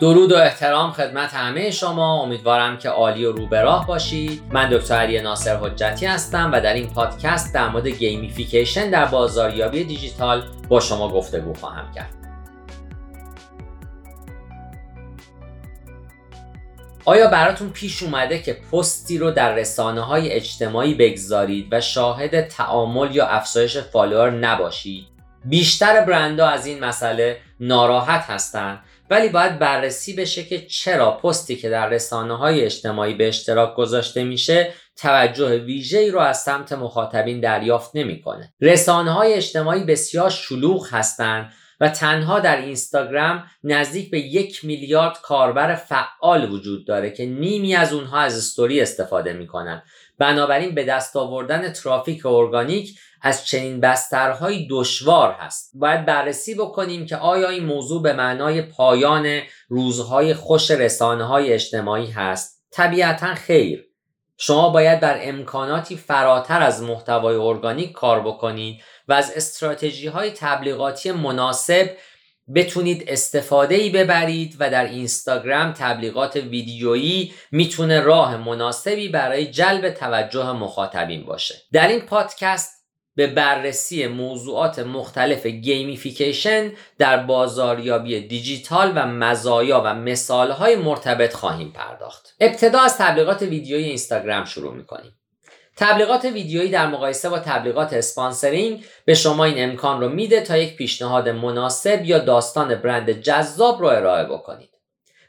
درود و احترام خدمت همه شما. امیدوارم که عالی و روبراه باشید. من دکتر علی ناصر حجتی هستم و در این پادکست در مورد gamification در بازاریابی دیجیتال با شما گفتگو خواهم کرد. آیا براتون پیش اومده که پستی رو در رسانه های اجتماعی بگذارید و شاهد تعامل یا افزایش follower نباشید؟ بیشتر برندها از این مسئله ناراحت هستند ولی باید بررسی بشه که چرا پستی که در رسانه های اجتماعی به اشتراک گذاشته میشه توجه ویژه‌ای رو از سمت مخاطبین دریافت نمی‌کنه. رسانه های اجتماعی بسیار شلوغ هستند و تنها در اینستاگرام نزدیک به یک میلیارد کاربر فعال وجود داره که نیمی از اونها از استوری استفاده می‌کنن. بنابراین به دست آوردن ترافیک ارگانیک از چنین بسترهایی دشوار هست. باید بررسی بکنیم که آیا این موضوع به معنای پایان روزهای خوش رسانه های اجتماعی هست. طبیعتا خیر. شما باید بر امکاناتی فراتر از محتوای ارگانیک کار بکنید و از استراتژی های تبلیغاتی مناسب بتونید استفاده ای ببرید و در اینستاگرام تبلیغات ویدیویی می‌تونه راه مناسبی برای جلب توجه مخاطبین باشه. در این پادکست به بررسی موضوعات مختلف gamification در بازاریابی دیجیتال و مزایا و مثالهای مرتبط خواهیم پرداخت. ابتدا از تبلیغات ویدیویی اینستاگرام شروع می‌کنیم. تبلیغات ویدیویی در مقایسه با تبلیغات اسپانسرینگ به شما این امکان رو میده تا یک پیشنهاد مناسب یا داستان برند جذاب رو ارائه بکنید.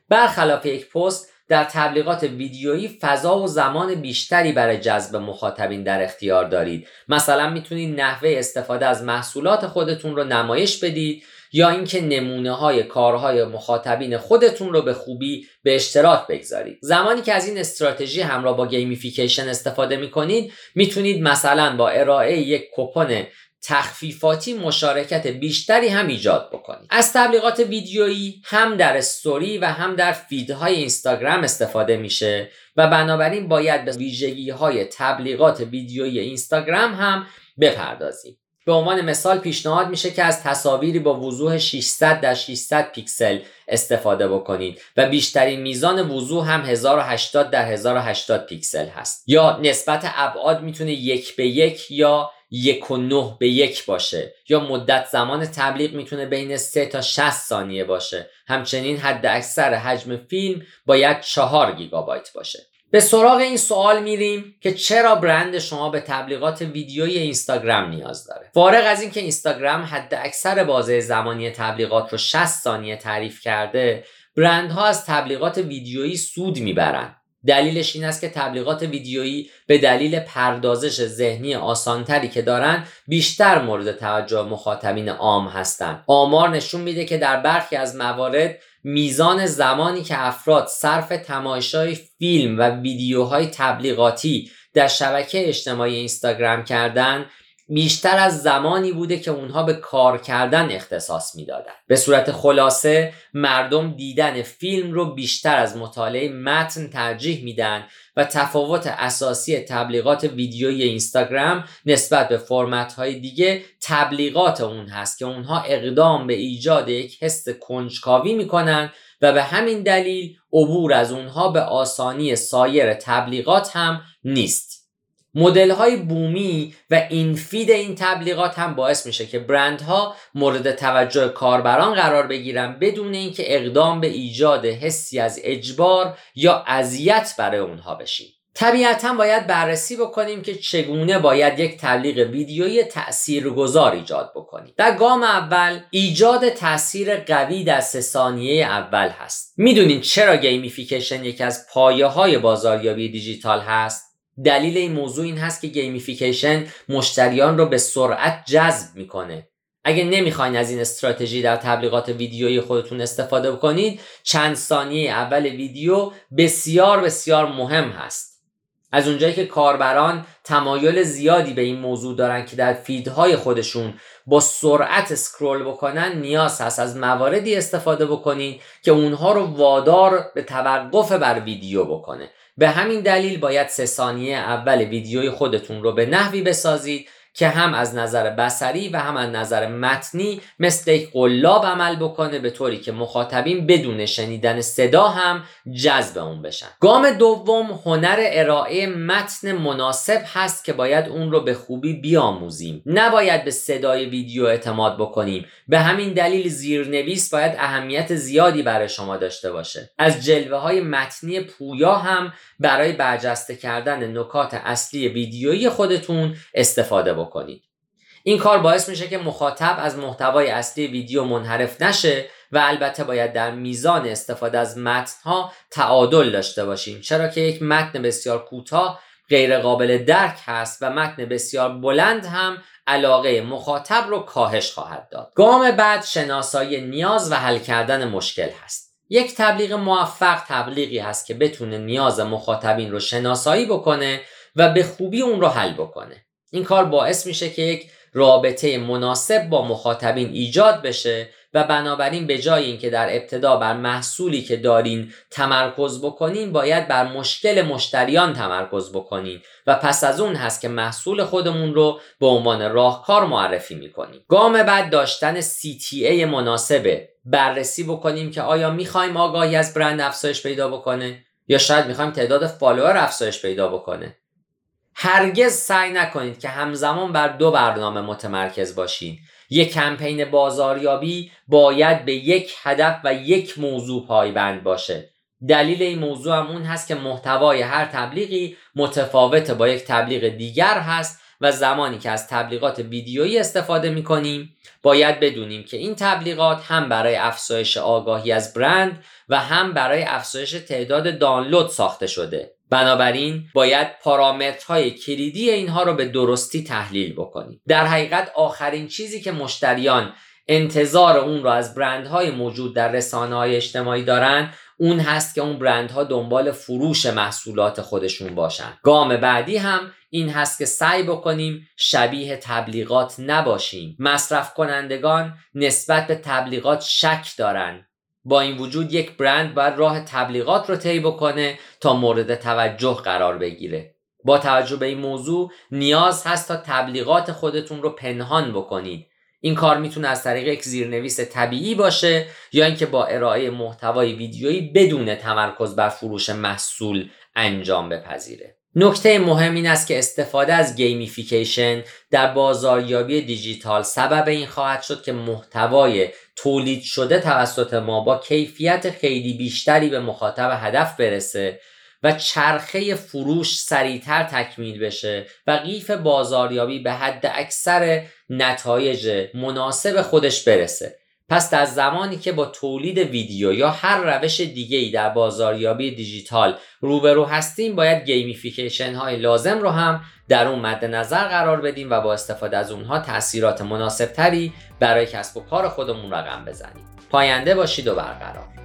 برخلاف یک پست در تبلیغات ویدیویی فضا و زمان بیشتری برای جذب مخاطبین در اختیار دارید. مثلا می‌تونید نحوه استفاده از محصولات خودتون رو نمایش بدید یا اینکه نمونه های کارهای مخاطبین خودتون رو به خوبی به اشتراک بگذارید. زمانی که از این استراتژی همراه با gamification استفاده می‌کنید می‌تونید مثلا با ارائه یک کوپن تخفیفاتی مشارکت بیشتری هم ایجاد بکنید. از تبلیغات ویدیویی هم در استوری و هم در feed های اینستاگرام استفاده میشه و بنابراین باید به ویژگی های تبلیغات ویدیویی اینستاگرام هم بپردازیم. به عنوان مثال پیشنهاد میشه که از تصاویری با وضوح 600 در 600 پیکسل استفاده بکنید و بیشترین میزان وضوح هم 1080 در 1080 پیکسل هست. یا نسبت ابعاد می‌تونه یک به یک یا یک و نه به یک باشه. یا مدت زمان تبلیغ می‌تونه بین 3 تا 60 ثانیه باشه. همچنین حد اکثر حجم فیلم باید 4 گیگابایت باشه. به سراغ این سوال میریم که چرا برند شما به تبلیغات ویدیویی اینستاگرام نیاز داره. فارغ از اینکه اینستاگرام حد اکثر بازه زمانی تبلیغات رو 60 ثانیه تعریف کرده برندها از تبلیغات ویدیویی سود می‌برند دلیلش این است که تبلیغات ویدیویی به دلیل پردازش ذهنی آسانتری که دارن بیشتر مورد توجه مخاطبین عام هستند. آمار نشون میده که در برخی از موارد میزان زمانی که افراد صرف تماشای فیلم و ویدیوهای تبلیغاتی در شبکه اجتماعی اینستاگرام کردن بیشتر از زمانی بوده که اونها به کار کردن اختصاص می‌دادن. به صورت خلاصه مردم دیدن فیلم رو بیشتر از مطالعه متن ترجیح میدن و تفاوت اساسی تبلیغات ویدیویی اینستاگرام نسبت به فرمت های دیگه تبلیغات اون هست که اونها اقدام به ایجاد یک حس کنجکاوی می‌کنن و به همین دلیل عبور از اونها به آسانی سایر تبلیغات هم نیست. مدل های بومی و این feed این تبلیغات هم باعث میشه که برندها مورد توجه کاربران قرار بگیرن بدون اینکه اقدام به ایجاد حسی از اجبار یا اذیت برای اونها بشیم. طبیعتا باید بررسی بکنیم که چگونه باید یک تبلیغ ویدیویی تاثیرگذار ایجاد بکنیم. در گام اول ایجاد تاثیر قوی در سه ثانیه اول هست. می‌دونید چرا gamification یکی از پایه های بازاریابی دیجیتال هست؟ دلیل این موضوع این هست که gamification مشتریان رو به سرعت جذب می‌کنه. اگه می‌خواین از این استراتژی در تبلیغات ویدیویی خودتون استفاده بکنید چند ثانیه اول ویدیو بسیار بسیار مهم هست. از اونجایی که کاربران تمایل زیادی به این موضوع دارن که در feed های خودشون با سرعت scroll بکنن نیاز هست از مواردی استفاده بکنید که اونها رو وادار به توقف بر ویدیو بکنه. به همین دلیل باید سه ثانیه اول ویدیوی خودتون رو به نحوی بسازید که هم از نظر بسری و هم از نظر متنی مثل یک قلاب عمل بکنه به طوری که مخاطبین بدون شنیدن صدا هم جذب اون بشن. گام دوم هنر ارائه متن مناسب هست که باید اون رو به خوبی بیاموزیم. نباید به صدای ویدیو اعتماد بکنیم. به همین دلیل زیرنویس باید اهمیت زیادی برای شما داشته باشه. از جلوه های متنی پویا هم برای برجسته کردن نکات اصلی ویدیویی خودتون استفاده بکنید. این کار باعث میشه که مخاطب از محتوای اصلی ویدیو منحرف نشه و البته باید در میزان استفاده از متنها تعادل داشته باشیم. چرا که یک متن بسیار کوتاه غیر قابل درک هست و متن بسیار بلند هم علاقه مخاطب رو کاهش خواهد داد. گام بعد شناسایی نیاز و حل کردن مشکل هست. یک تبلیغ موفق تبلیغی هست که بتونه نیاز مخاطبین رو شناسایی بکنه و به خوبی اون رو حل بکنه. این کار باعث میشه که یک رابطه مناسب با مخاطبین ایجاد بشه و بنابراین به جای اینکه در ابتدا بر محصولی که دارین تمرکز بکنین باید بر مشکل مشتریان تمرکز بکنین و پس از اون هست که محصول خودمون رو به عنوان راهکار معرفی می‌کنیم. گام بعد داشتن CTA مناسبه. بررسی بکنیم که آیا می‌خوایم آگاهی از برند افزایش پیدا بکنه یا شاید می‌خوایم تعداد فالوور افزایش پیدا بکنه. هرگز سعی نکنید که همزمان بر دو برنامه متمرکز باشید یک کمپین بازاریابی باید به یک هدف و یک موضوع پایبند باشه. دلیل این موضوع هم اون هست که محتوای هر تبلیغی متفاوت با یک تبلیغ دیگر هست و زمانی که از تبلیغات ویدیویی استفاده می کنیم باید بدونیم که این تبلیغات هم برای افزایش آگاهی از برند و هم برای افزایش تعداد دانلود ساخته شده. بنابراین باید پارامترهای کلیدی اینها رو به درستی تحلیل بکنیم. در حقیقت آخرین چیزی که مشتریان انتظار اون رو از برندهای موجود در رسانه های اجتماعی دارن اون هست که اون برندها دنبال فروش محصولات خودشون باشن. گام بعدی هم این هست که سعی بکنیم شبیه تبلیغات نباشیم. مصرف کنندگان نسبت به تبلیغات شک دارن. با این وجود یک برند باید راه تبلیغات رو طی بکنه تا مورد توجه قرار بگیره. با توجه به این موضوع نیاز هست تا تبلیغات خودتون رو پنهان بکنید. این کار می‌تونه از طریق یک زیرنویس طبیعی باشه یا اینکه با ارائه محتوای ویدیویی بدون تمرکز بر فروش محصول انجام بپذیره. نکته مهم این است که استفاده از gamification در بازاریابی دیجیتال سبب این خواهد شد که محتوای تولید شده توسط ما با کیفیت خیلی بیشتری به مخاطب هدف برسه و چرخه فروش سریعتر تکمیل بشه و قیف بازاریابی به حد اکثر نتایج مناسب خودش برسه. پس در زمانی که با تولید ویدیو یا هر روش دیگه ای در بازاریابی دیجیتال روبرو هستیم باید gamification های لازم رو هم در اون مد نظر قرار بدیم و با استفاده از اونها تاثیرات مناسب تری برای کسب و کار خودمون رقم بزنیم. پاینده باشید و برقرار.